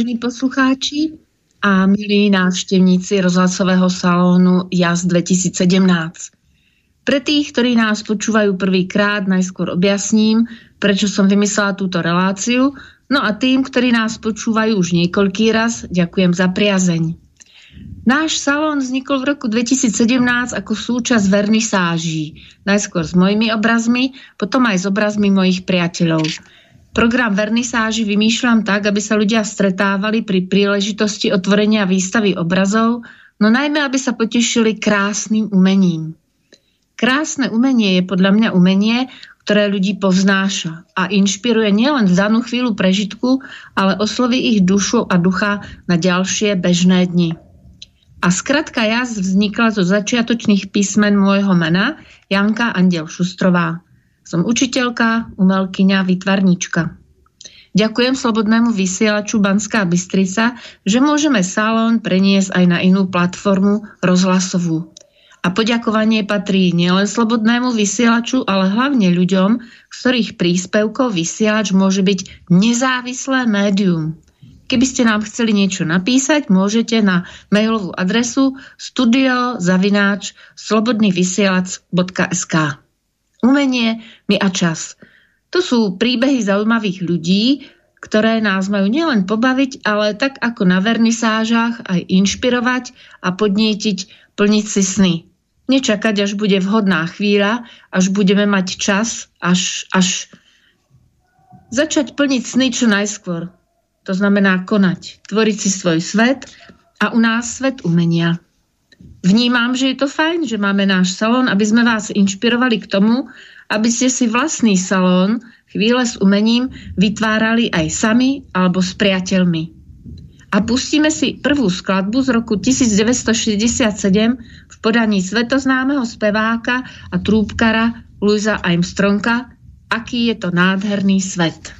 Vážení poslucháči a milí návštevníci rozhlasového salónu JAS 2017. Pre tých, ktorí nás počúvajú prvýkrát, najskôr objasním, prečo som vymyslela túto reláciu, no a tým, ktorí nás počúvajú už niekoľký raz, ďakujem za priazeň. Náš salón vznikol v roku 2017 ako súčasť vernisáží, najskôr s mojimi obrazmi, potom aj s obrazmi mojich priateľov. Program vernisáži vymýšľam tak, aby sa ľudia stretávali pri príležitosti otvorenia výstavy obrazov, no najmä, aby sa potešili krásnym umením. Krásne umenie je podľa mňa umenie, ktoré ľudí povznáša a inšpiruje nielen v danú chvíľu prežitku, ale osloví ich dušu a ducha na ďalšie bežné dni. A skratka jazd vznikla zo začiatočných písmen môjho mena Janka Andiel Šustrová. Som učiteľka, umelkyňa, vytvarníčka. Ďakujem Slobodnému vysielaču Banská Bystrica, že môžeme salón preniesť aj na inú platformu rozhlasovú. A poďakovanie patrí nielen Slobodnému vysielaču, ale hlavne ľuďom, ktorých príspevkov vysielač môže byť nezávislé médium. Keby ste nám chceli niečo napísať, môžete na mailovú adresu studiozavináč slobodnyvysielac.sk Umenie, my a čas. To sú príbehy zaujímavých ľudí, ktoré nás majú nielen pobaviť, ale tak ako na vernisážach aj inšpirovať a podnietiť plniť si sny. Nečakať, až bude vhodná chvíľa, až budeme mať čas, až, až začať plniť sny čo najskôr. To znamená konať, tvoriť si svoj svet a u nás svet umenia. Vnímam, že je to fajn, že máme náš salón, aby sme vás inšpirovali k tomu, aby ste si vlastný salón chvíle s umením vytvárali aj sami alebo s priateľmi. A pustíme si prvú skladbu z roku 1967 v podaní svetoznámeho speváka a trúbkara Louisa Armstronga Aký je to nádherný svet.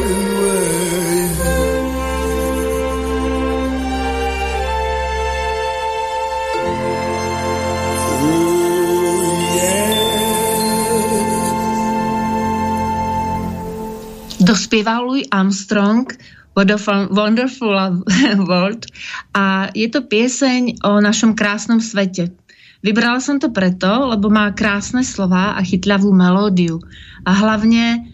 dospieval Louis Armstrong Wonderful World a je to pieseň o našom krásnom svete. Vybrala som to preto, lebo má krásne slova a chytľavú melódiu. A hlavne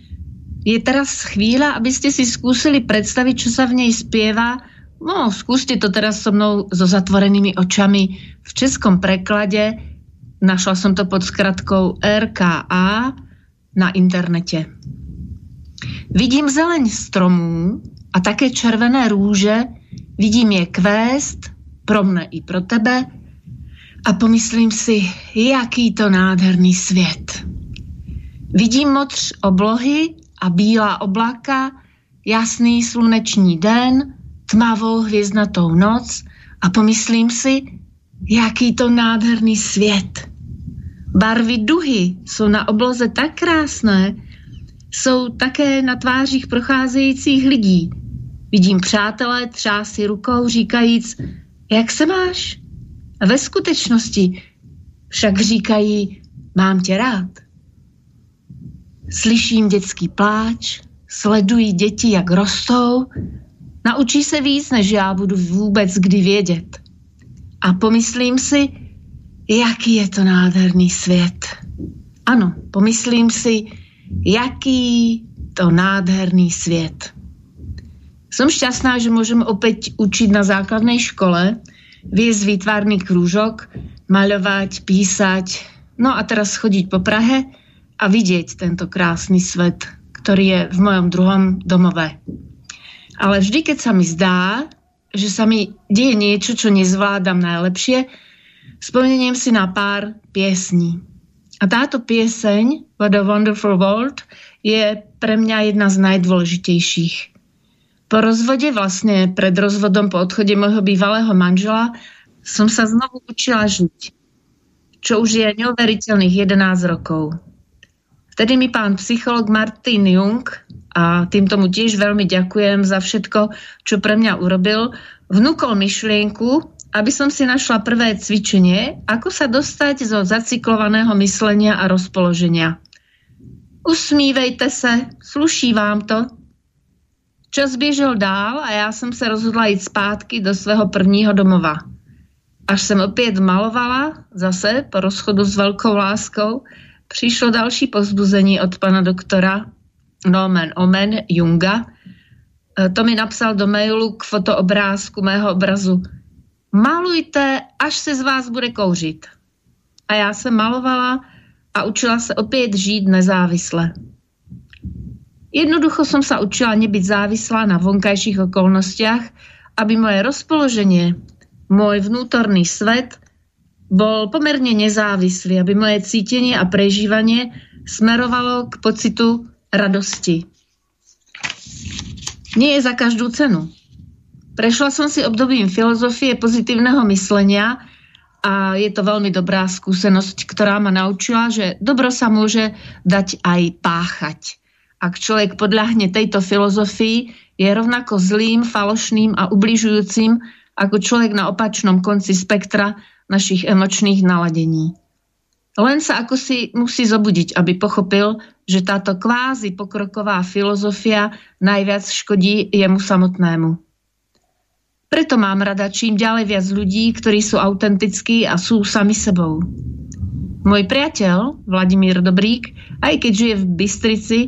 je teraz chvíľa, aby ste si skúsili predstaviť, čo sa v nej spieva. No, skúste to teraz so mnou so zatvorenými očami. V českom preklade našla som to pod skratkou RKA na internete. Vidím zeleň stromů a také červené růže, vidím je kvést pro mne i pro tebe a pomyslím si, jaký to nádherný svět. Vidím modř oblohy a bílá oblaka, jasný sluneční den, tmavou hvězdnatou noc a pomyslím si, jaký to nádherný svět. Barvy duhy jsou na obloze tak krásné, jsou také na tvářích procházejících lidí. Vidím přátelé třásy rukou, říkajíc, jak se máš? A ve skutečnosti však říkají, mám tě rád. Slyším dětský pláč, sledují děti, jak rostou, naučí se víc, než já budu vůbec kdy vědět. A pomyslím si, jaký je to nádherný svět. Ano, pomyslím si, jaký to nádherný svět. Som šťastná, že môžem opäť učiť na základnej škole, viesť výtvarný krúžok, maľovať, písať, no a teraz chodiť po Prahe a vidieť tento krásny svet, ktorý je v mojom druhom domove. Ale vždy, keď sa mi zdá, že sa mi deje niečo, čo nezvládam najlepšie, spomeniem si na pár piesní. A táto pieseň, What a Wonderful World, je pre mňa jedna z najdôležitejších. Po rozvode, vlastne pred rozvodom, po odchode môjho bývalého manžela, som sa znovu učila žiť, čo už je neuveriteľných 11 rokov. Vtedy mi pán psycholog Martin Jung, a týmto mu tiež veľmi ďakujem za všetko, čo pre mňa urobil, vnúkol myšlienku, aby som si našla prvé cvičenie, ako sa dostať zo zacyklovaného myslenia a rozpoloženia. Usmívejte se, sluší vám to. Čas běžel dál a já jsem se rozhodla jít zpátky do svého prvního domova. Až jsem opět malovala, zase po rozchodu s velkou láskou, přišlo další pozbuzení od pana doktora Nomen Omen Junga. E, to mi napsal do mailu k fotoobrázku mého obrazu. Malujte, až se z vás bude kouřit. A já jsem malovala a učila se opět žít nezávisle. Jednoducho som sa učila nebyť závislá na vonkajších okolnostiach, aby moje rozpoloženie, môj vnútorný svet bol pomerne nezávislý, aby moje cítenie a prežívanie smerovalo k pocitu radosti. Nie je za každú cenu. Prešla som si obdobím filozofie pozitívneho myslenia a je to veľmi dobrá skúsenosť, ktorá ma naučila, že dobro sa môže dať aj páchať. Ak človek podľahne tejto filozofii, je rovnako zlým, falošným a ubližujúcim ako človek na opačnom konci spektra našich emočných naladení. Len sa ako si musí zobudiť, aby pochopil, že táto kvázi pokroková filozofia najviac škodí jemu samotnému. Preto mám rada čím ďalej viac ľudí, ktorí sú autentickí a sú sami sebou. Môj priateľ, Vladimír Dobrík, aj keď žije v Bystrici,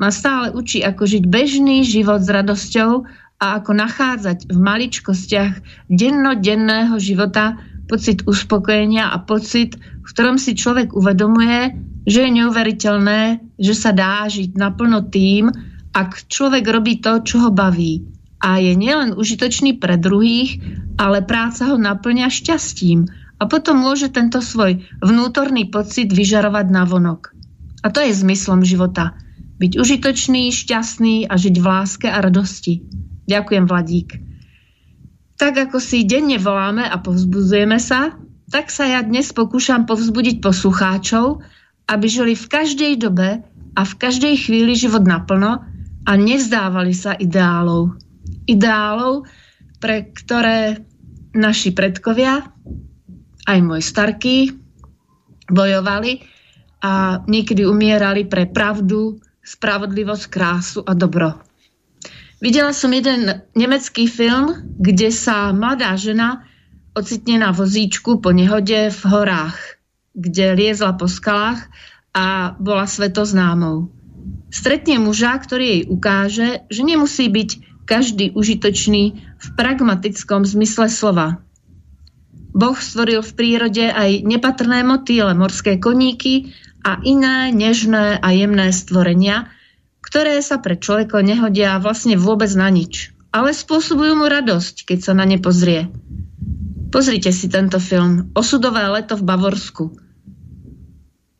ma stále učí, ako žiť bežný život s radosťou a ako nachádzať v maličkostiach dennodenného života pocit uspokojenia a pocit, v ktorom si človek uvedomuje, že je neuveriteľné, že sa dá žiť naplno tým, ak človek robí to, čo ho baví. A je nielen užitočný pre druhých, ale práca ho naplňa šťastím a potom môže tento svoj vnútorný pocit vyžarovať na vonok. A to je zmyslom života. Byť užitočný, šťastný a žiť v láske a radosti. Ďakujem, Vladík. Tak ako si denne voláme a povzbudzujeme sa, tak sa ja dnes pokúšam povzbudiť poslucháčov, aby žili v každej dobe a v každej chvíli život naplno a nevzdávali sa ideálov. Ideálov, pre ktoré naši predkovia, aj môj starký, bojovali a niekedy umierali pre pravdu, spravodlivosť, krásu a dobro. Videla som jeden nemecký film, kde sa mladá žena ocitne na vozíčku po nehode v horách, kde liezla po skalách a bola svetoznámou. Stretne muža, ktorý jej ukáže, že nemusí byť každý užitočný v pragmatickom zmysle slova. Boh stvoril v prírode aj nepatrné motýle, morské koníky a iné nežné a jemné stvorenia, ktoré sa pre človeka nehodia vlastne vôbec na nič. Ale spôsobujú mu radosť, keď sa na ne pozrie. Pozrite si tento film Osudové leto v Bavorsku.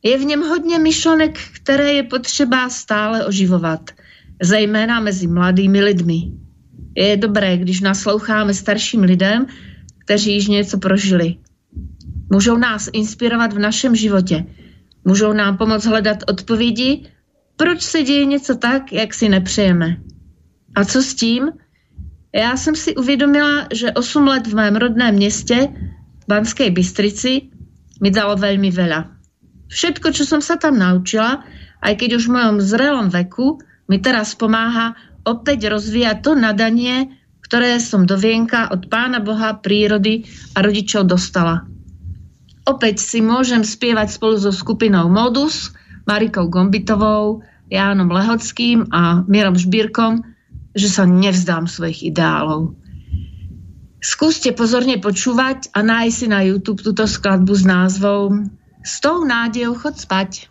Je v něm hodně myšlenek, které je potřeba stále oživovat, zejména mezi mladými lidmi. Je dobré, když nasloucháme starším lidem, kteří již něco prožili. Můžou nás inspirovat v našem životě. Můžou nám pomoct hledat odpovědi, proč se děje něco tak, jak si nepřejeme. A co s tím? Já jsem si uvědomila, že 8 let v mém rodném městě, Banskej Bystrici, mi dalo veľmi veľa. Všetko, čo som sa tam naučila, aj keď už v mojom zrelom veku, mi teraz pomáha opäť rozvíjať to nadanie, ktoré som do vienka od Pána Boha, prírody a rodičov dostala. Opäť si môžem spievať spolu so skupinou Modus, Marikou Gombitovou, Jánom Lehockým a Mierom Žbírkom, že sa nevzdám svojich ideálov. Skúste pozorne počúvať a nájsť si na YouTube túto skladbu s názvom S tou nádejou chod spať.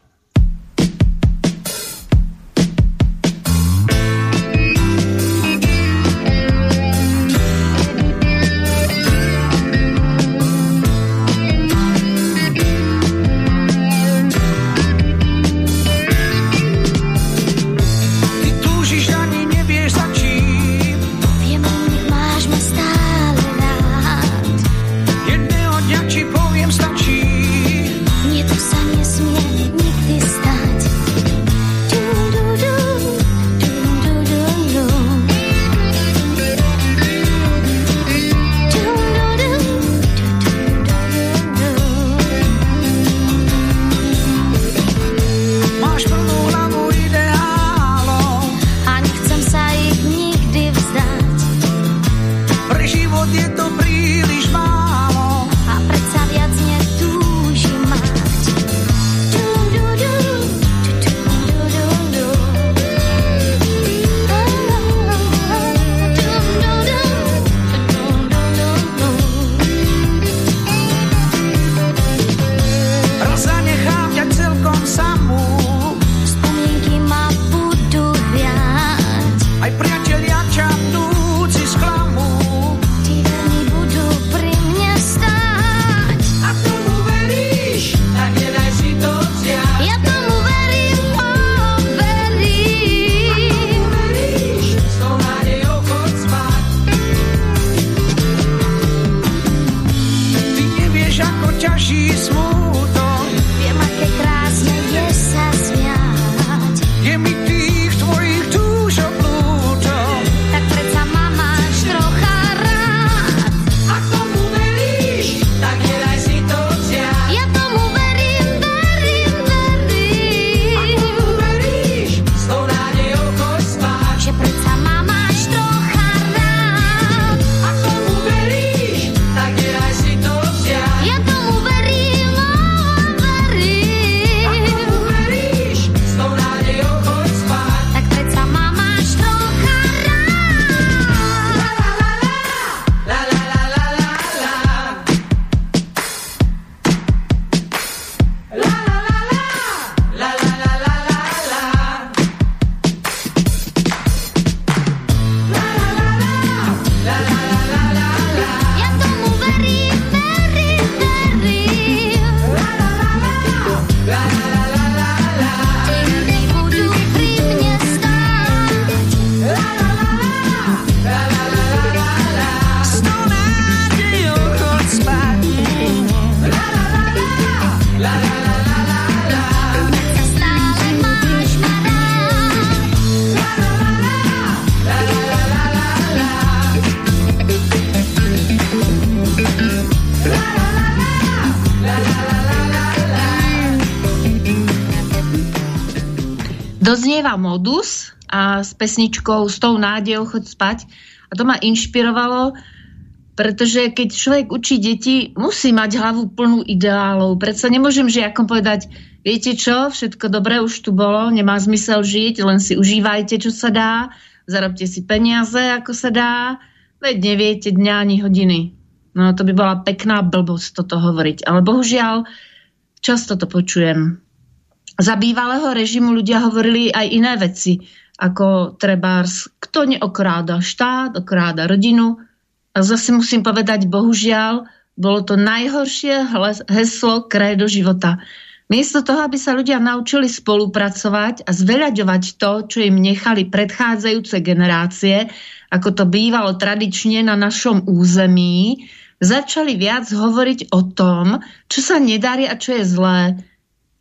Pesničkou s tou nádejou chod spať. A to ma inšpirovalo, pretože keď človek učí deti, musí mať hlavu plnú ideálov. Predsa nemôžem žiakom povedať, viete čo, všetko dobré už tu bolo, nemá zmysel žiť, len si užívajte, čo sa dá, zarobte si peniaze, ako sa dá, veď neviete dňa ani hodiny. No to by bola pekná blbosť toto hovoriť. Ale bohužiaľ, často to počujem za bývalého režimu ľudia hovorili aj iné veci. Ako trebárs, kto neokráda štát, okráda rodinu. A zase musím povedať, bohužiaľ, bolo to najhoršie heslo krédo života. Miesto toho, aby sa ľudia naučili spolupracovať a zveľaďovať to, čo im nechali predchádzajúce generácie, ako to bývalo tradične na našom území, začali viac hovoriť o tom, čo sa nedarí a čo je zlé.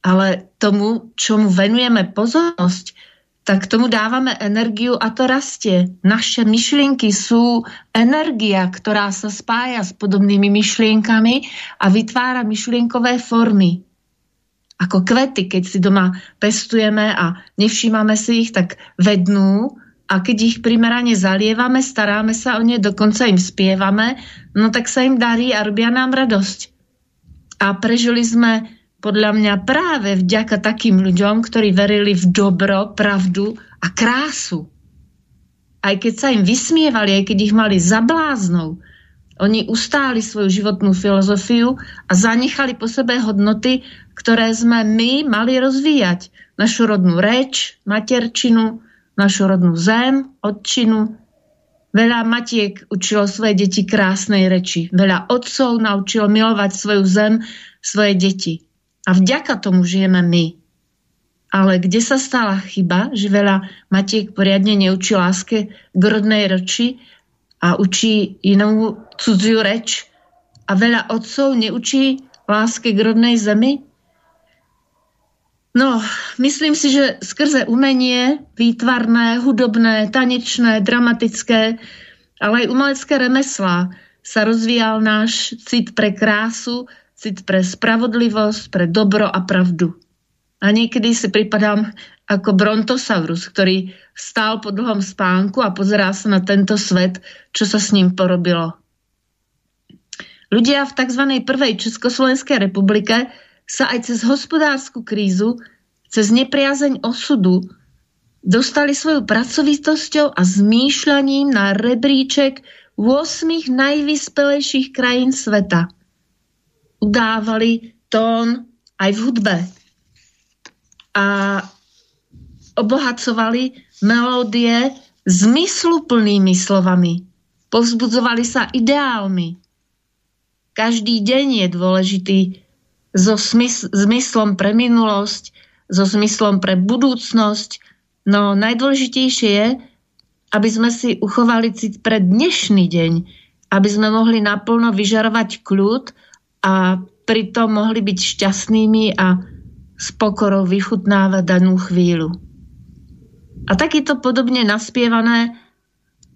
Ale tomu, čomu venujeme pozornosť, tak tomu dávame energiu a to rastie. Naše myšlienky sú energia, ktorá sa spája s podobnými myšlienkami a vytvára myšlienkové formy. Ako kvety, keď si doma pestujeme a nevšímame si ich, tak vednú a keď ich primerane zalievame, staráme sa o ne, dokonca im spievame, no tak sa im darí a robia nám radosť. A prežili sme podľa mňa práve vďaka takým ľuďom, ktorí verili v dobro, pravdu a krásu. Aj keď sa im vysmievali, aj keď ich mali za bláznou, oni ustáli svoju životnú filozofiu a zanechali po sebe hodnoty, ktoré sme my mali rozvíjať. Našu rodnú reč, materčinu, našu rodnú zem, odčinu. Veľa matiek učilo svoje deti krásnej reči. Veľa otcov naučilo milovať svoju zem, svoje deti. A vďaka tomu žijeme my. Ale kde sa stala chyba, že veľa matiek poriadne neučí láske k rodnej roči a učí inú cudziu reč a veľa otcov neučí láske k rodnej zemi? No, myslím si, že skrze umenie, výtvarné, hudobné, tanečné, dramatické, ale aj umelecké remeslá sa rozvíjal náš cit pre krásu, cit pre spravodlivosť, pre dobro a pravdu. A niekedy si pripadám ako Brontosaurus, ktorý stál po dlhom spánku a pozerá sa na tento svet, čo sa s ním porobilo. Ľudia v tzv. prvej Československej republike sa aj cez hospodárskú krízu, cez nepriazeň osudu dostali svojou pracovitosťou a zmýšľaním na rebríček 8 najvyspelejších krajín sveta – udávali tón aj v hudbe. A obohacovali melódie zmysluplnými slovami. Povzbudzovali sa ideálmi. Každý deň je dôležitý so zmyslom pre minulosť, so zmyslom pre budúcnosť, no najdôležitejšie je, aby sme si uchovali cit pre dnešný deň, aby sme mohli naplno vyžarovať kľud a pritom mohli byť šťastnými a s pokorou vychutnávať danú chvíľu. A takyto podobne naspievané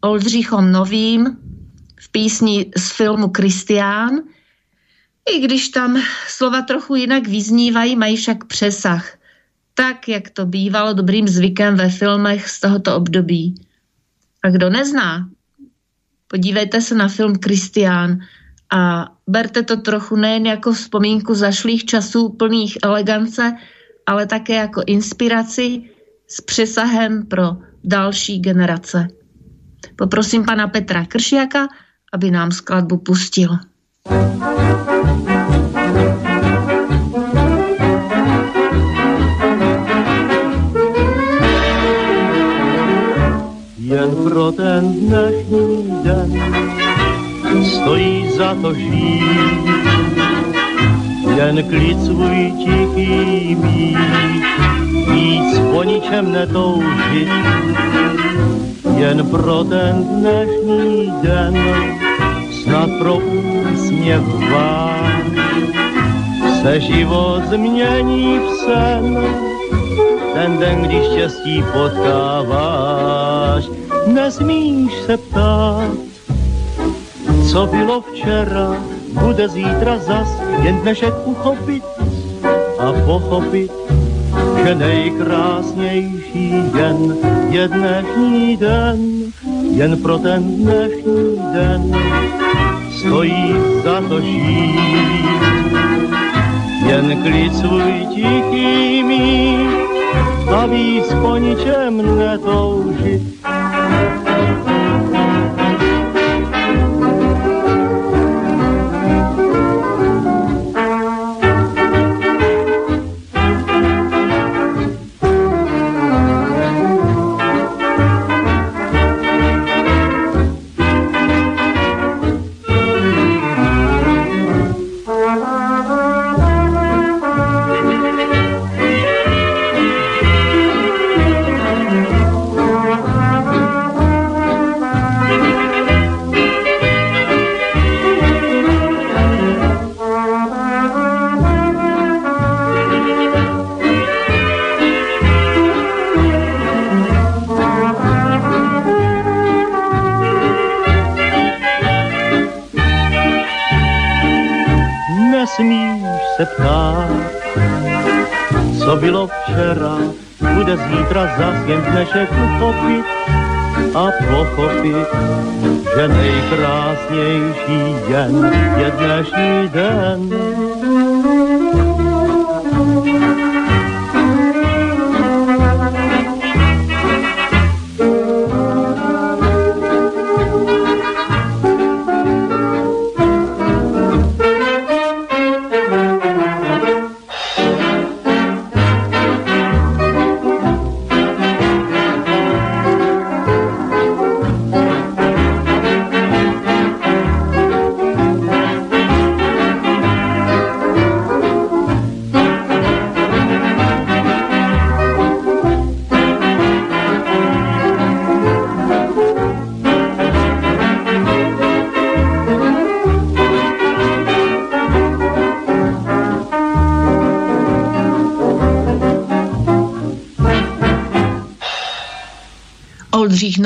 Oldřichom Novým v písni z filmu Kristián, i když tam slova trochu jinak vyznívají, mají však přesah. Tak, jak to bývalo dobrým zvykem ve filmech z tohoto období. A kdo nezná, podívejte se na film Kristián a berte to trochu nejen jako vzpomínku zašlých časů plných elegance, ale také jako inspiraci s přesahem pro další generace. Poprosím pana Petra Kršiaka, aby nám skladbu pustil. Jen pro ten dnešní den stojí za to žít. Jen klid svůj tichý mít, víc po ničem netoužit. Jen pro ten dnešní den, snad pro úsměv vám, se život změní v sen. Ten den, když štěstí potkáváš, nesmíš se ptát, co bylo včera, bude zítra zas, jen dnešek uchopit a pochopit, že nejkrásnější jen je dnešní den, jen pro ten dnešní den stojí za to žít. Jen klid svůj tichý mít a víc po ničem netoužit. Dnešek uchopit a pochopit, že nejkrásnější jen je dnešní den.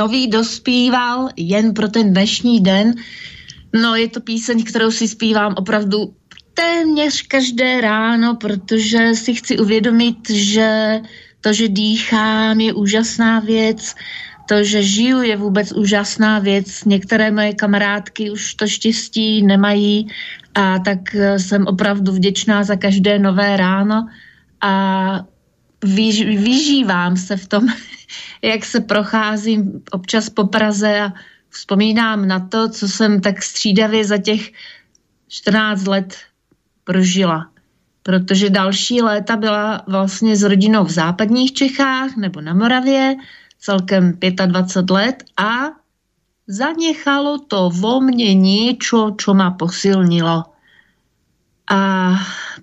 Nový dospíval jen pro ten dnešní den. No je to píseň, kterou si zpívám opravdu téměř každé ráno, protože si chci uvědomit, že to, že dýchám, je úžasná věc, to, že žiju, je vůbec úžasná věc. Některé moje kamarádky už to štěstí nemají a tak eh, jsem opravdu vděčná za každé nové ráno a vyžívám se v tom, jak se procházím občas po Praze a vzpomínám na to, co jsem tak střídavě za těch 14 let prožila. Protože další léta byla vlastně s rodinou v západních Čechách nebo na Moravě, celkem 25 let a zanechalo to vo mne niečo, čo ma posilnilo. A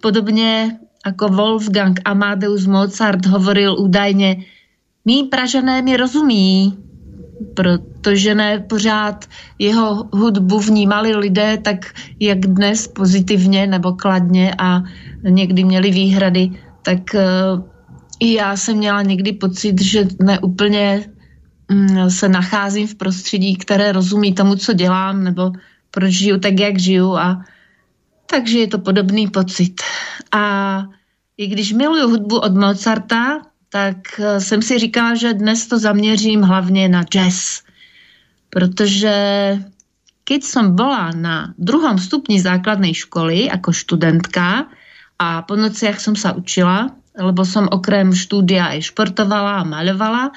podobne ako Wolfgang Amadeus Mozart hovoril údajne, mý Pražané mi rozumí, protože ne pořád jeho hudbu vnímali lidé tak, jak dnes pozitivně nebo kladně a někdy měli výhrady, tak uh, i já jsem měla někdy pocit, že neúplně um, se nacházím v prostředí, které rozumí tomu, co dělám, nebo proč žiju tak, jak žiju a takže je to podobný pocit. A i když miluju hudbu od Mozarta, tak eh, jsem si říkala, že dnes to zaměřím hlavně na jazz. Protože keď som bola na druhom stupni základnej školy ako študentka a po nociach som sa učila, lebo som okrem štúdia aj športovala a maľovala,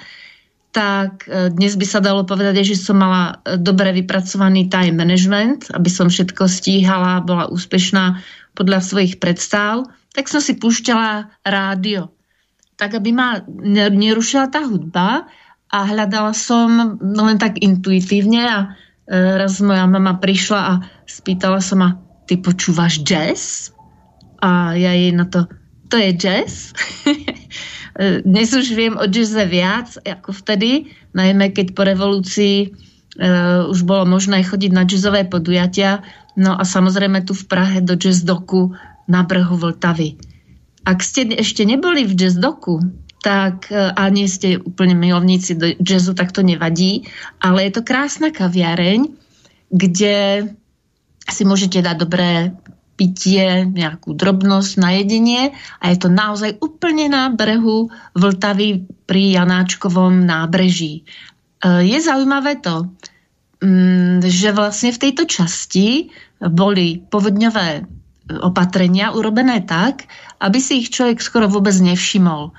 tak eh, dnes by sa dalo povedať, že som mala eh, dobre vypracovaný time management, aby som všetko stíhala, bola úspešná podľa svojich predstav, tak som si púšťala rádio tak aby ma nerušila tá hudba a hľadala som len tak intuitívne a e, raz moja mama prišla a spýtala sa ma, ty počúvaš jazz? A ja jej na to, to je jazz? E, dnes už viem o jazze viac ako vtedy, najmä keď po revolúcii uh, už bolo možné chodiť na jazzové podujatia. No a samozrejme tu v Prahe do jazz doku na brehu Vltavy. Ak ste ešte neboli v jazz doku, tak e, a nie ste úplne milovníci do jazzu, tak to nevadí, ale je to krásna kaviareň, kde si môžete dať dobré pitie, nejakú drobnosť na jedenie a je to naozaj úplne na brehu Vltavy pri Janáčkovom nábreží. E, je zaujímavé to, mm, že vlastne v tejto časti boli povodňové opatrenia urobené tak, aby si ich človek skoro vôbec nevšimol.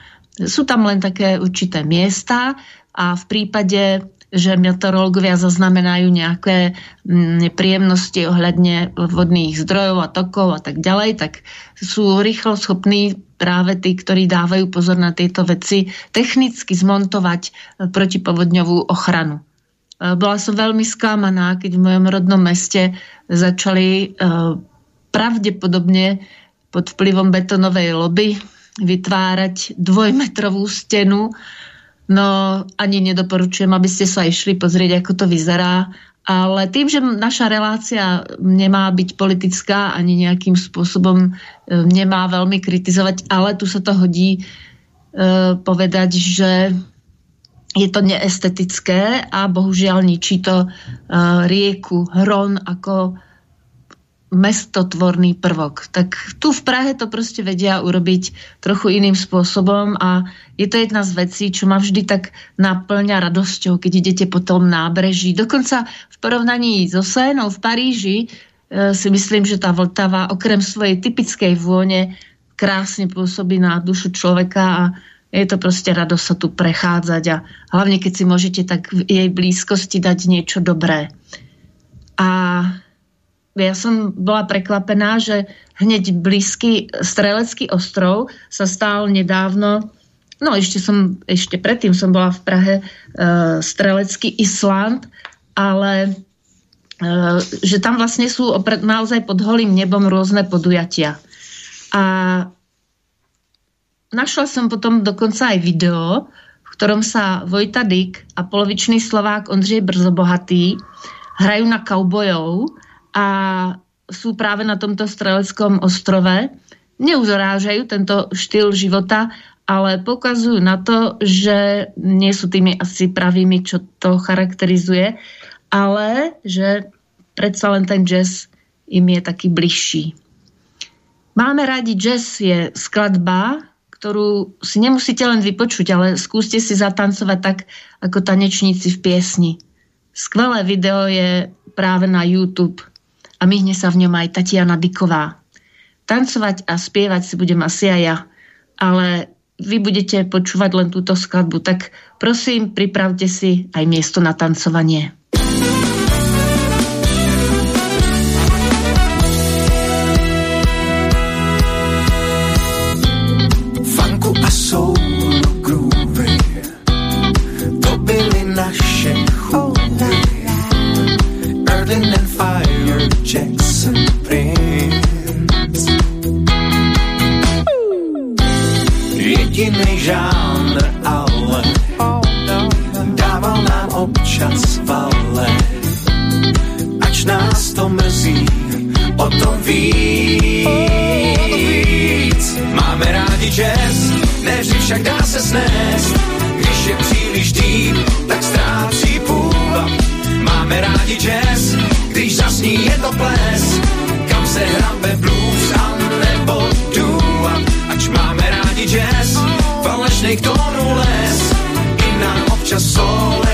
Sú tam len také určité miesta a v prípade, že meteorológovia zaznamenajú nejaké mm, nepríjemnosti ohľadne vodných zdrojov a tokov a tak ďalej, tak sú rýchlo schopní práve tí, ktorí dávajú pozor na tieto veci, technicky zmontovať protipovodňovú ochranu. Bola som veľmi sklamaná, keď v mojom rodnom meste začali pravdepodobne pod vplyvom betonovej loby vytvárať dvojmetrovú stenu. No ani nedoporučujem, aby ste sa išli pozrieť, ako to vyzerá. Ale tým, že naša relácia nemá byť politická, ani nejakým spôsobom e, nemá veľmi kritizovať, ale tu sa to hodí e, povedať, že je to neestetické a bohužiaľ ničí to e, rieku Hron ako mestotvorný prvok. Tak tu v Prahe to proste vedia urobiť trochu iným spôsobom a je to jedna z vecí, čo ma vždy tak naplňa radosťou, keď idete po tom nábreží. Dokonca v porovnaní so Sénou v Paríži e, si myslím, že tá Vltava okrem svojej typickej vône krásne pôsobí na dušu človeka a je to proste radosť sa tu prechádzať a hlavne keď si môžete tak v jej blízkosti dať niečo dobré. A ja som bola prekvapená, že hneď blízky Strelecký ostrov sa stal nedávno, no ešte som, ešte predtým som bola v Prahe, uh, Strelecký Island, ale uh, že tam vlastne sú opred, naozaj pod holým nebom rôzne podujatia. A našla som potom dokonca aj video, v ktorom sa Vojta Dyk a polovičný Slovák Ondřej Brzobohatý hrajú na kaubojov a sú práve na tomto streleckom ostrove. Neuzorážajú tento štýl života, ale poukazujú na to, že nie sú tými asi pravými, čo to charakterizuje, ale že predsa len ten jazz im je taký bližší. Máme radi jazz je skladba, ktorú si nemusíte len vypočuť, ale skúste si zatancovať tak, ako tanečníci v piesni. Skvelé video je práve na YouTube a myhne sa v ňom aj Tatiana Diková. Tancovať a spievať si budem asi aj ja, ale vy budete počúvať len túto skladbu, tak prosím, pripravte si aj miesto na tancovanie. Nech tomu les i nám občas sole.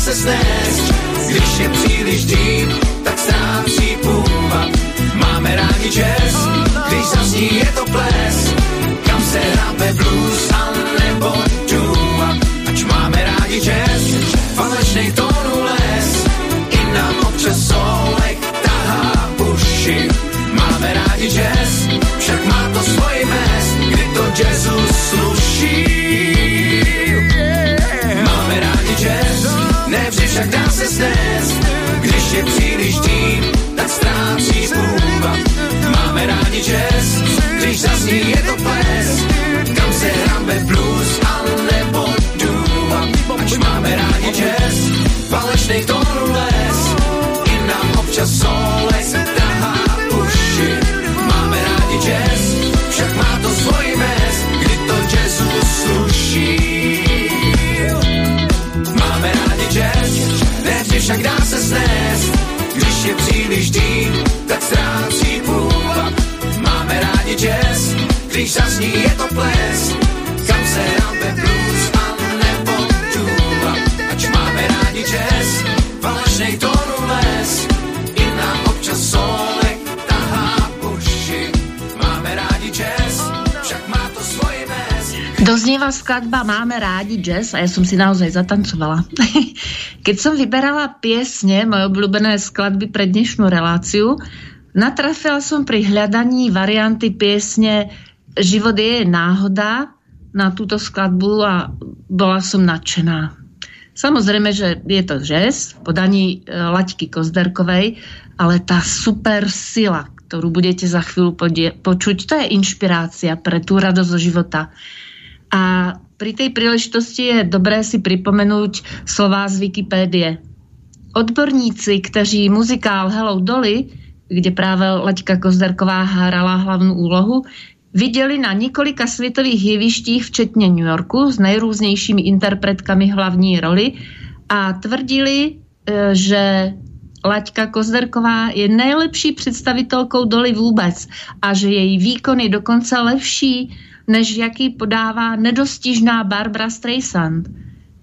Se snést, když je příliš tím, tak ztrácí půva. Máme když zazní je to ples, kam se hráme blues a nebo dua, až máme rádi jazz, falešnej tónu les, i nám občas solek tahá cest. Když je příliš tím, tak ztrácí půvab. Máme rádi čest, když zasní je to ples. Kam se hráme blues, alebo dúva. Ač máme rádi čest, falešnej tónu les. I nám občas sole však dá se snést, když je příliš dým, tak ztrácí půvab. Máme rádi jazz, když zazní je to ples, kam se rampe blues a nebo tuba. Ač máme rádi jazz, falešnej tónu les, i nám občas solek tahá uši. Máme rádi však má to svoje mes. Doznieva skladba Máme rádi jazz a ja som si naozaj zatancovala. Keď som vyberala piesne, moje obľúbené skladby pre dnešnú reláciu, natrafila som pri hľadaní varianty piesne Život je náhoda na túto skladbu a bola som nadšená. Samozrejme, že je to jazz v podaní e, Laťky Kozderkovej, ale tá super sila, ktorú budete za chvíľu počuť, to je inšpirácia pre tú radosť zo života. A pri tej príležitosti je dobré si pripomenúť slová z Wikipédie. Odborníci, kteří muzikál Hello Dolly, kde práve Laďka Kozderková hrala hlavnú úlohu, Viděli na několika světových jevištích, včetně New Yorku, s nejrůznějšími interpretkami hlavní roli a tvrdili, e, že Laďka Kozderková je nejlepší představitelkou doly vůbec a že její výkon je dokonce lepší, než jaký podává nedostižná Barbara Streisand.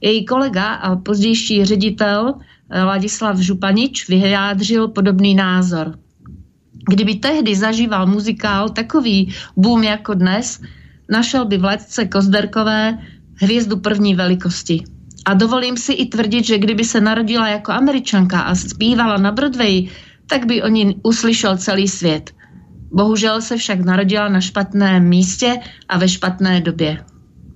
Její kolega a pozdější ředitel e, Ladislav Županič vyjádřil podobný názor. Kdyby tehdy zažíval muzikál takový boom jako dnes, našel by v letce Kozderkové hvězdu první velikosti. A dovolím si i tvrdit, že kdyby se narodila jako američanka a zpívala na Broadway, tak by o ní uslyšel celý svět. Bohužel se však narodila na špatném místě a ve špatné době.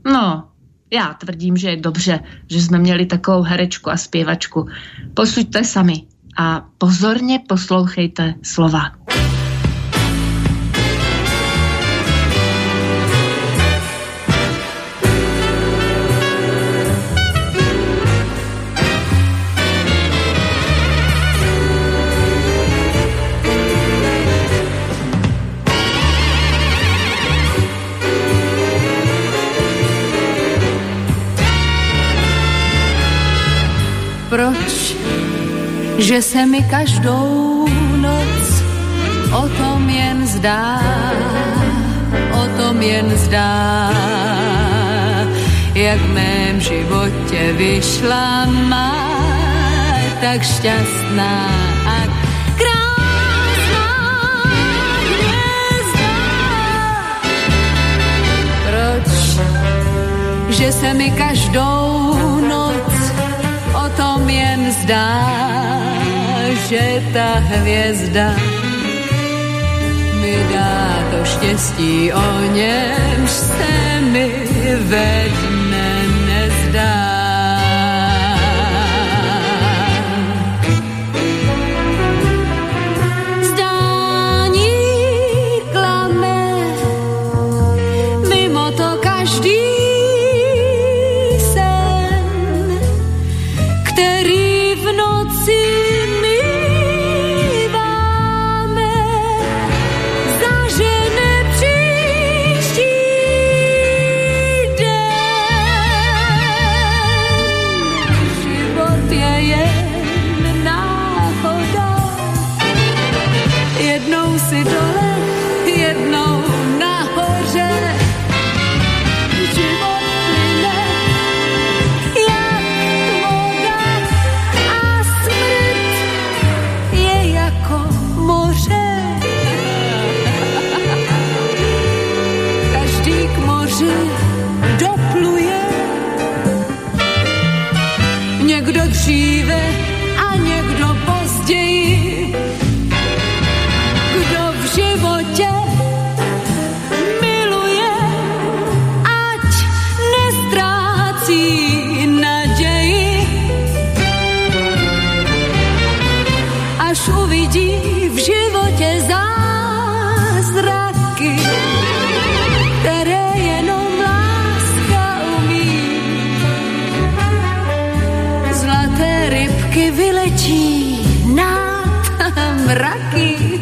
No, já tvrdím, že je dobře, že jsme měli takovou herečku a zpěvačku. Posuďte sami a pozorně poslouchejte slova. Proč že se mi každou noc o tom jen zdá, o tom jen zdá, jak v mém životě vyšla má tak šťastná a že se mi každou zdá, že ta hvězda mi dá to štěstí, o němž se mi ve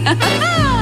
ha ha ha!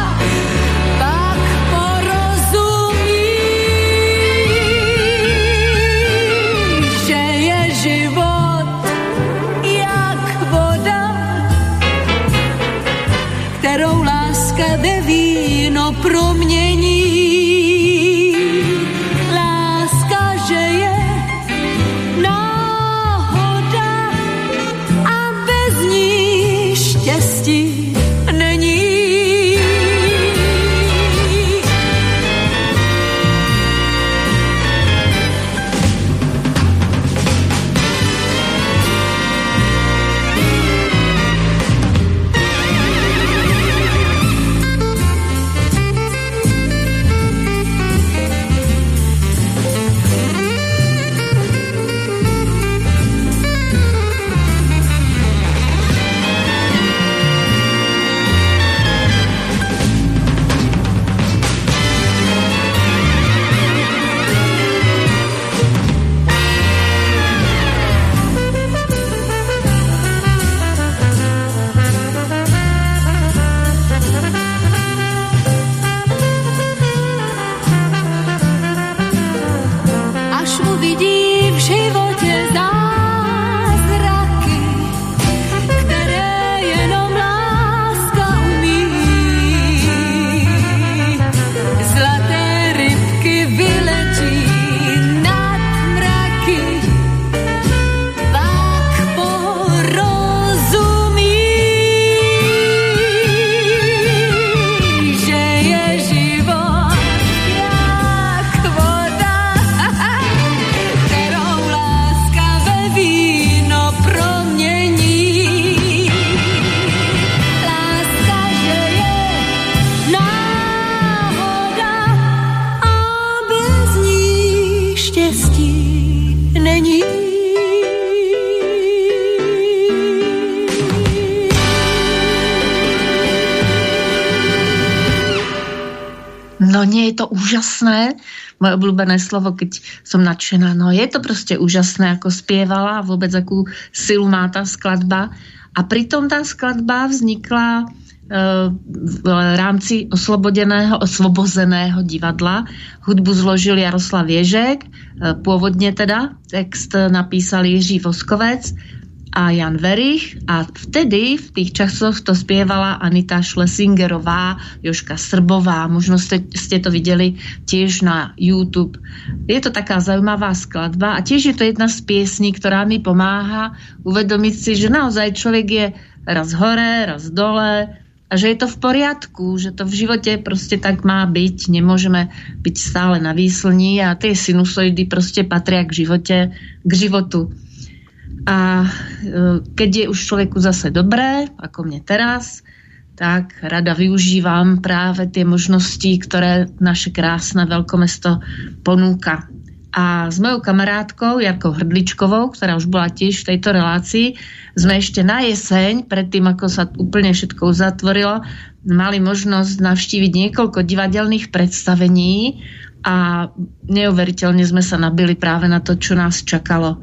Moje obľúbené slovo, keď som nadšená. No je to proste úžasné, ako spievala a vôbec akú silu má tá skladba. A pritom tá skladba vznikla e, v rámci oslobodeného, osvobozeného divadla. Hudbu zložil Jaroslav Ježek, e, pôvodne teda, text napísal Jiří Voskovec a Jan Verich a vtedy v tých časoch to spievala Anita Schlesingerová, Joška Srbová, možno ste, ste to videli tiež na YouTube. Je to taká zaujímavá skladba a tiež je to jedna z piesní, ktorá mi pomáha uvedomiť si, že naozaj človek je raz hore, raz dole a že je to v poriadku, že to v živote proste tak má byť, nemôžeme byť stále na výslní a tie sinusoidy proste patria k živote, k životu. A e, keď je už človeku zase dobré, ako mne teraz, tak rada využívam práve tie možnosti, ktoré naše krásne veľkomesto ponúka. A s mojou kamarátkou Jarkou Hrdličkovou, ktorá už bola tiež v tejto relácii, sme ešte na jeseň, predtým ako sa úplne všetko uzatvorilo, mali možnosť navštíviť niekoľko divadelných predstavení a neuveriteľne sme sa nabili práve na to, čo nás čakalo.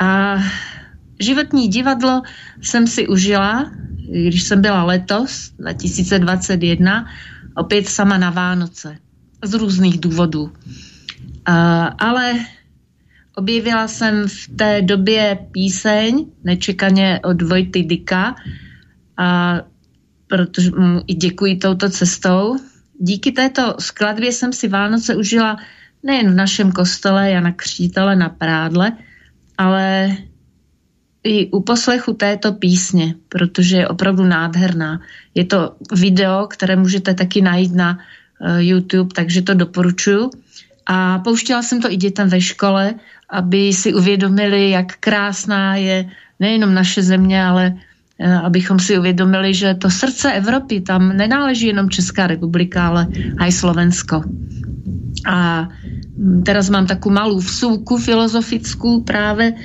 A životní divadlo jsem si užila, když jsem byla letos, 2021, opět sama na Vánoce. Z různých důvodů. A, ale objevila jsem v té době píseň nečekaně od Vojty Dika a protože mu i děkuji touto cestou. Díky této skladbě jsem si Vánoce užila nejen v našem kostele Jana Křítele na Prádle, ale i u poslechu této písně, protože je opravdu nádherná. Je to video, které můžete taky najít na uh, YouTube, takže to doporučuju. A pouštěla jsem to i dětem ve škole, aby si uvědomili, jak krásná je nejenom naše země, ale abychom si uvědomili, že to srdce Evropy, tam nenáleží jenom Česká republika, ale aj Slovensko. A teraz mám takú malú vsúku filozofickú práve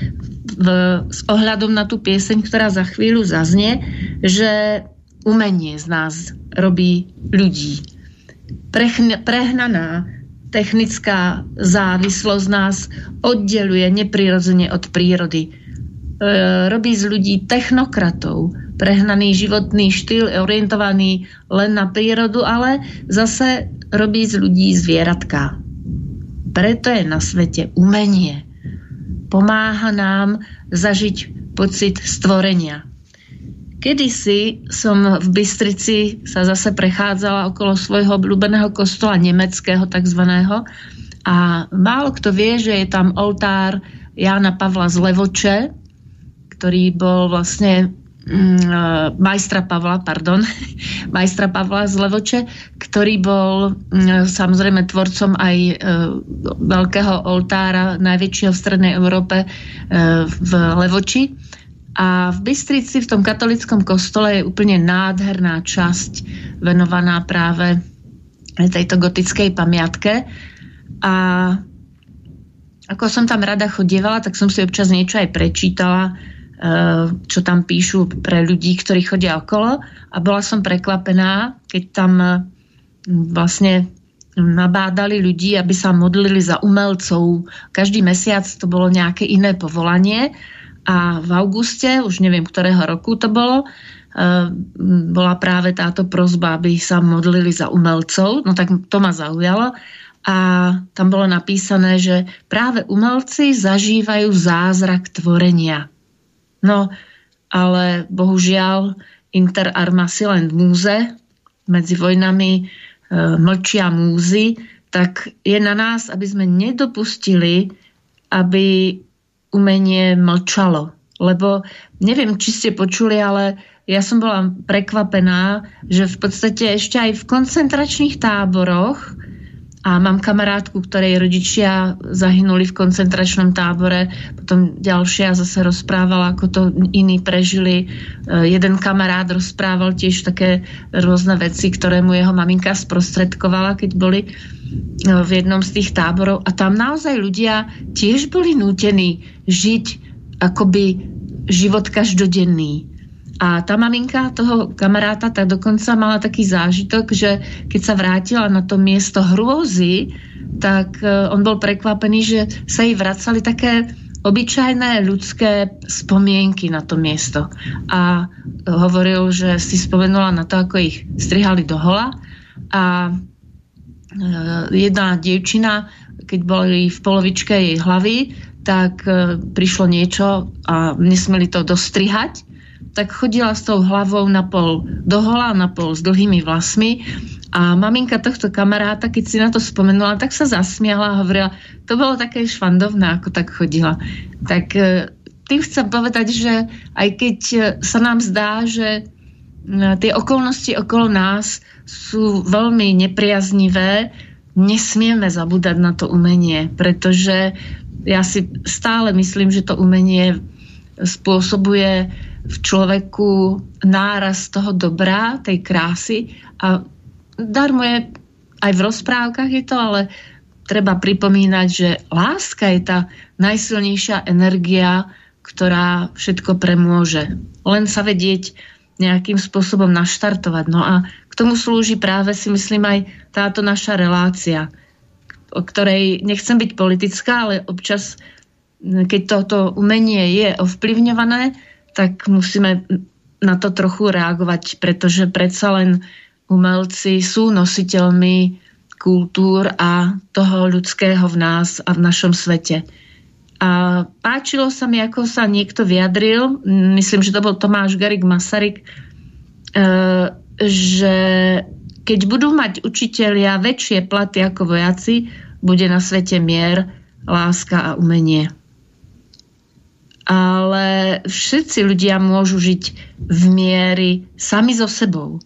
v, s ohľadom na tú pieseň, ktorá za chvíľu zaznie, že umenie z nás robí ľudí. Prechn, prehnaná technická závislosť nás oddeluje neprirodzene od prírody. E, robí z ľudí technokratov, prehnaný životný štýl, orientovaný len na prírodu, ale zase robí z ľudí zvieratka. Preto je na svete umenie. Pomáha nám zažiť pocit stvorenia. Kedysi som v Bystrici sa zase prechádzala okolo svojho obľúbeného kostola nemeckého takzvaného a málo kto vie, že je tam oltár Jána Pavla z Levoče, ktorý bol vlastne mm, e, majstra Pavla, pardon, majstra Pavla z Levoče, ktorý bol mm, samozrejme tvorcom aj e, veľkého oltára, najväčšieho v Strednej Európe e, v Levoči. A v Bystrici, v tom katolickom kostole je úplne nádherná časť venovaná práve tejto gotickej pamiatke. A ako som tam rada chodievala, tak som si občas niečo aj prečítala, čo tam píšu pre ľudí, ktorí chodia okolo. A bola som prekvapená, keď tam eh, vlastne nabádali ľudí, aby sa modlili za umelcov. Každý mesiac to bolo nejaké iné povolanie a v auguste, už neviem, ktorého roku to bolo, eh, bola práve táto prozba, aby sa modlili za umelcov. No tak to ma zaujalo. A tam bolo napísané, že práve umelci zažívajú zázrak tvorenia. No, ale bohužiaľ Inter Arma Silent Múze medzi vojnami e, mlčia múzy, tak je na nás, aby sme nedopustili, aby umenie mlčalo. Lebo neviem, či ste počuli, ale ja som bola prekvapená, že v podstate ešte aj v koncentračných táboroch a mám kamarátku, ktorej rodičia zahynuli v koncentračnom tábore, potom ďalšia zase rozprávala, ako to iní prežili. E, jeden kamarát rozprával tiež také rôzne veci, ktoré mu jeho maminka sprostredkovala, keď boli e, v jednom z tých táborov. A tam naozaj ľudia tiež boli nútení žiť akoby život každodenný. A tá maminka toho kamaráta tak dokonca mala taký zážitok, že keď sa vrátila na to miesto hrôzy, tak e, on bol prekvapený, že sa jej vracali také obyčajné ľudské spomienky na to miesto. A hovoril, že si spomenula na to, ako ich strihali do hola a e, jedna dievčina, keď boli v polovičke jej hlavy, tak e, prišlo niečo a nesmeli to dostrihať tak chodila s tou hlavou na pol dohola, na pol s dlhými vlasmi a maminka tohto kamaráta, keď si na to spomenula, tak sa zasmiala a hovorila, to bolo také švandovné, ako tak chodila. Tak e, tým chcem povedať, že aj keď sa nám zdá, že e, tie okolnosti okolo nás sú veľmi nepriaznivé, nesmieme zabúdať na to umenie, pretože ja si stále myslím, že to umenie spôsobuje v človeku náraz toho dobrá, tej krásy a darmo je aj v rozprávkach je to, ale treba pripomínať, že láska je tá najsilnejšia energia, ktorá všetko premôže. Len sa vedieť nejakým spôsobom naštartovať. No a k tomu slúži práve si myslím aj táto naša relácia, o ktorej nechcem byť politická, ale občas, keď toto umenie je ovplyvňované, tak musíme na to trochu reagovať, pretože predsa len umelci sú nositeľmi kultúr a toho ľudského v nás a v našom svete. A páčilo sa mi, ako sa niekto vyjadril, myslím, že to bol Tomáš Garik Masaryk, e, že keď budú mať učitelia väčšie platy ako vojaci, bude na svete mier, láska a umenie ale všetci ľudia môžu žiť v miery sami so sebou.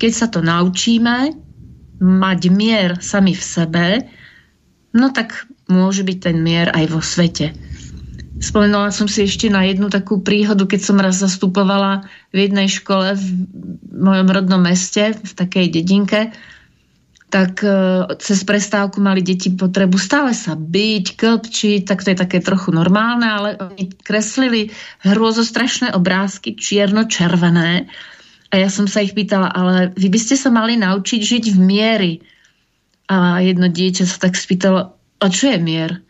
Keď sa to naučíme, mať mier sami v sebe, no tak môže byť ten mier aj vo svete. Spomenula som si ešte na jednu takú príhodu, keď som raz zastupovala v jednej škole v mojom rodnom meste, v takej dedinke, tak e, cez prestávku mali deti potrebu stále sa byť, klpčiť, tak to je také trochu normálne, ale oni kreslili hrôzostrašné obrázky, čierno-červené. A ja som sa ich pýtala, ale vy by ste sa mali naučiť žiť v miery. A jedno dieťa sa tak spýtalo, a čo je mier?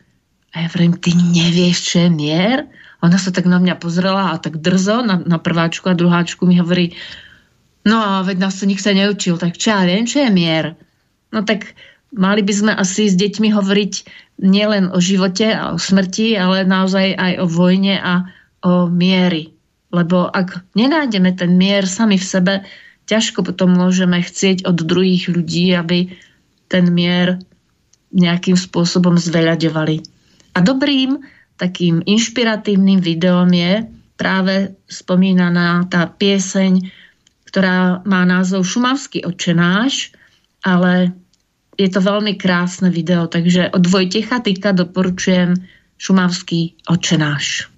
A ja vrem, ty nevieš, čo je mier? Ona sa tak na mňa pozrela a tak drzo na, na prváčku a druháčku mi hovorí, no a veď nás to nikto neučil, tak čo ja viem, čo je mier. No tak mali by sme asi s deťmi hovoriť nielen o živote a o smrti, ale naozaj aj o vojne a o miery. Lebo ak nenájdeme ten mier sami v sebe, ťažko potom môžeme chcieť od druhých ľudí, aby ten mier nejakým spôsobom zveľaďovali. A dobrým takým inšpiratívnym videom je práve spomínaná tá pieseň, ktorá má názov Šumavský očenáš, ale je to veľmi krásne video, takže od Vojtecha Tyka doporučujem Šumavský očenáš.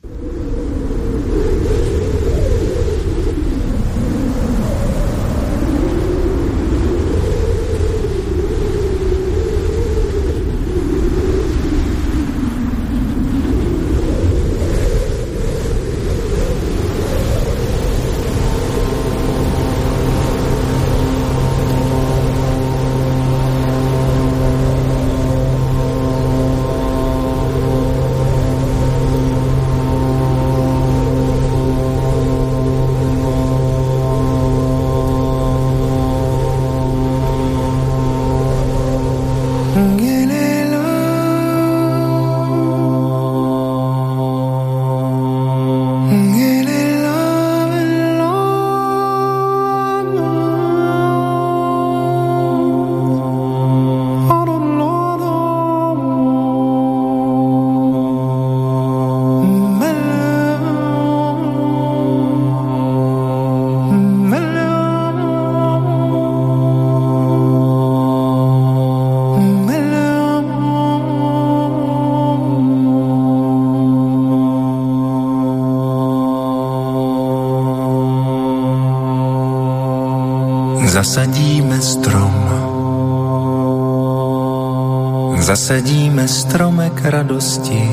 Zasadíme stromek radosti.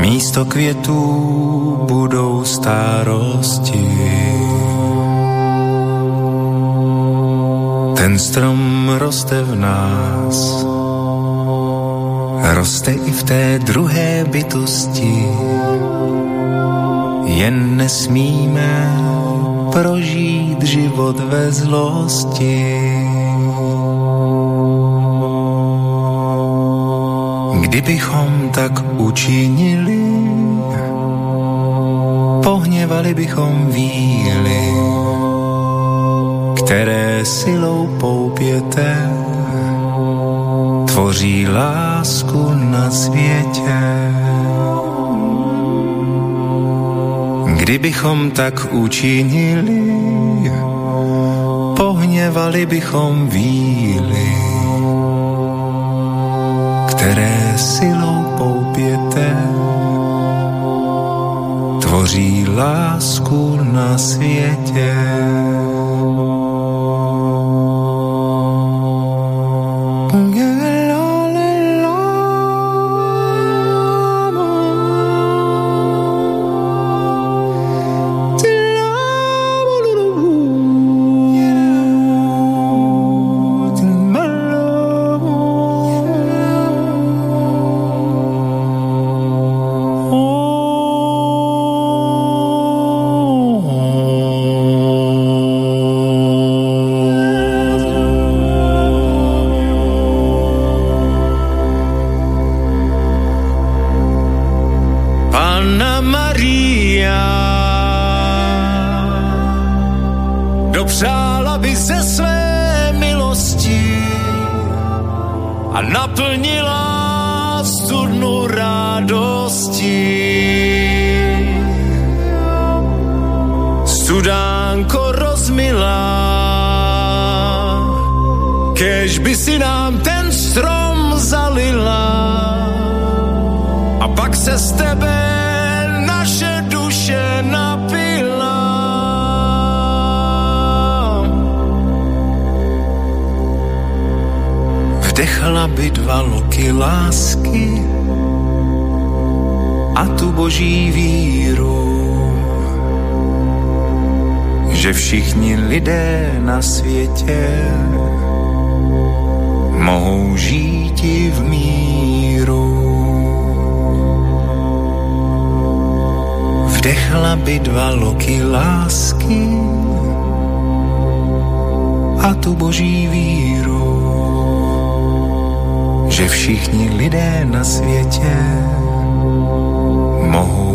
Místo květů budou starosti. Ten strom roste v nás, roste i v té druhé bytosti. Jen nesmíme prožít život ve zlosti. Kdybychom tak učinili, pohněvali bychom víly, které silou poupěte tvoří lásku na světě. Kdybychom tak učinili, pohněvali bychom víly, které silou poupěte tvoří lásku na světě. plnú radostí. Studánko rozmilá, kež by si nám ten strom zalila a pak se z tebe naše duše napila. Vdechla by dva loky lásky a tu boží víru, že všichni lidé na světě mohou žít i v míru. Vdechla by dva loky lásky a tu boží víru, že všichni lidé na světě mohou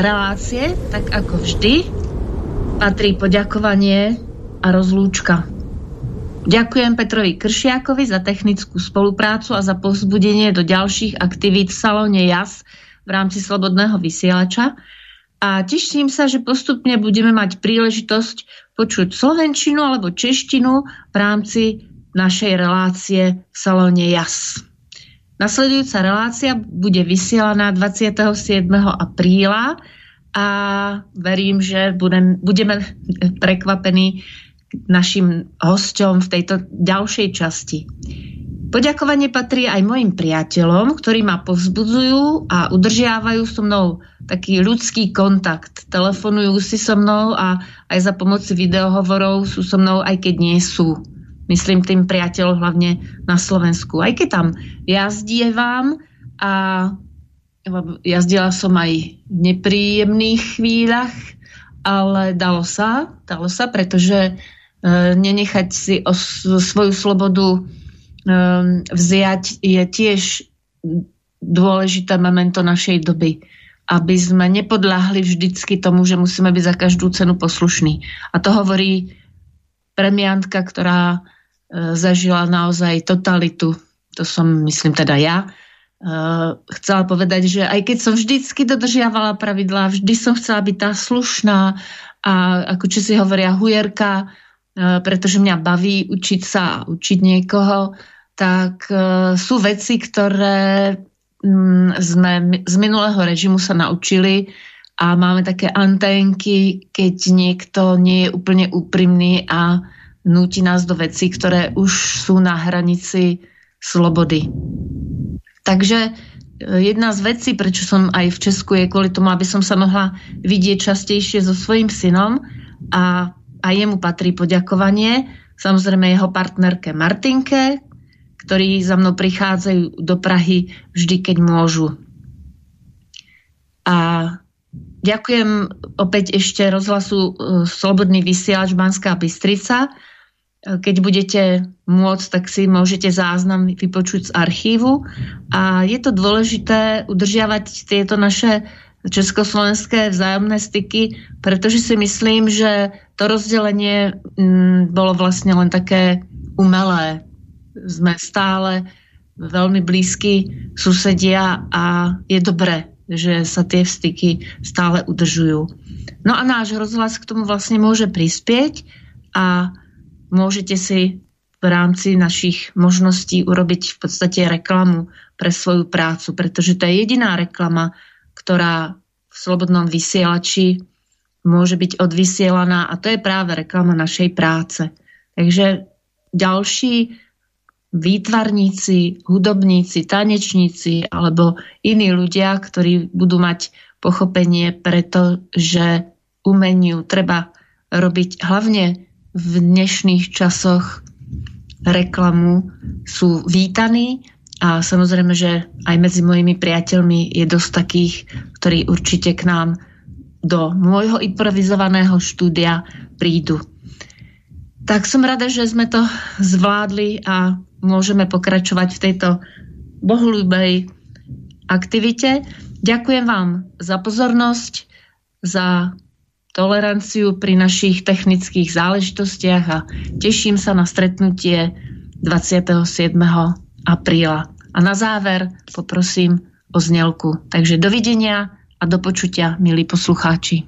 relácie, tak ako vždy, patrí poďakovanie a rozlúčka. Ďakujem Petrovi Kršiakovi za technickú spoluprácu a za povzbudenie do ďalších aktivít v salóne JAS v rámci Slobodného vysielača. A teším sa, že postupne budeme mať príležitosť počuť slovenčinu alebo češtinu v rámci našej relácie v salóne JAS. Nasledujúca relácia bude vysielaná 27. apríla a verím, že budem, budeme prekvapení našim hosťom v tejto ďalšej časti. Poďakovanie patrí aj mojim priateľom, ktorí ma povzbudzujú a udržiavajú so mnou taký ľudský kontakt. Telefonujú si so mnou a aj za pomoci videohovorov sú so mnou, aj keď nie sú. Myslím tým priateľov hlavne na Slovensku. Aj keď tam jazdievam a jazdila som aj v nepríjemných chvíľach, ale dalo sa, dalo sa, pretože e, nenechať si o svoju slobodu e, vziať je tiež dôležité memento našej doby aby sme nepodľahli vždycky tomu, že musíme byť za každú cenu poslušní. A to hovorí premiantka, ktorá zažila naozaj totalitu. To som, myslím teda ja. E, chcela povedať, že aj keď som vždycky dodržiavala pravidlá, vždy som chcela byť tá slušná a ako či si hovoria hujerka, e, pretože mňa baví učiť sa a učiť niekoho, tak sú veci, ktoré mm, sme z minulého režimu sa naučili a máme také anténky, keď niekto nie je úplne úprimný a núti nás do vecí, ktoré už sú na hranici slobody. Takže e, jedna z vecí, prečo som aj v Česku, je kvôli tomu, aby som sa mohla vidieť častejšie so svojím synom a, a jemu patrí poďakovanie, samozrejme jeho partnerke Martinke, ktorí za mnou prichádzajú do Prahy vždy, keď môžu. A ďakujem opäť ešte rozhlasu e, Slobodný vysielač Banská Bystrica, keď budete môcť, tak si môžete záznam vypočuť z archívu. A je to dôležité udržiavať tieto naše československé vzájomné styky, pretože si myslím, že to rozdelenie m, mm, bolo vlastne len také umelé. Sme stále veľmi blízki susedia a je dobré, že sa tie styky stále udržujú. No a náš rozhlas k tomu vlastne môže prispieť a môžete si v rámci našich možností urobiť v podstate reklamu pre svoju prácu, pretože to je jediná reklama, ktorá v slobodnom vysielači môže byť odvysielaná a to je práve reklama našej práce. Takže ďalší výtvarníci, hudobníci, tanečníci alebo iní ľudia, ktorí budú mať pochopenie, pretože umeniu treba robiť hlavne v dnešných časoch reklamu sú vítaní a samozrejme, že aj medzi mojimi priateľmi je dosť takých, ktorí určite k nám do môjho improvizovaného štúdia prídu. Tak som rada, že sme to zvládli a môžeme pokračovať v tejto bohulúbej aktivite. Ďakujem vám za pozornosť, za toleranciu pri našich technických záležitostiach a teším sa na stretnutie 27. apríla. A na záver poprosím o znelku. Takže dovidenia a do počutia, milí poslucháči.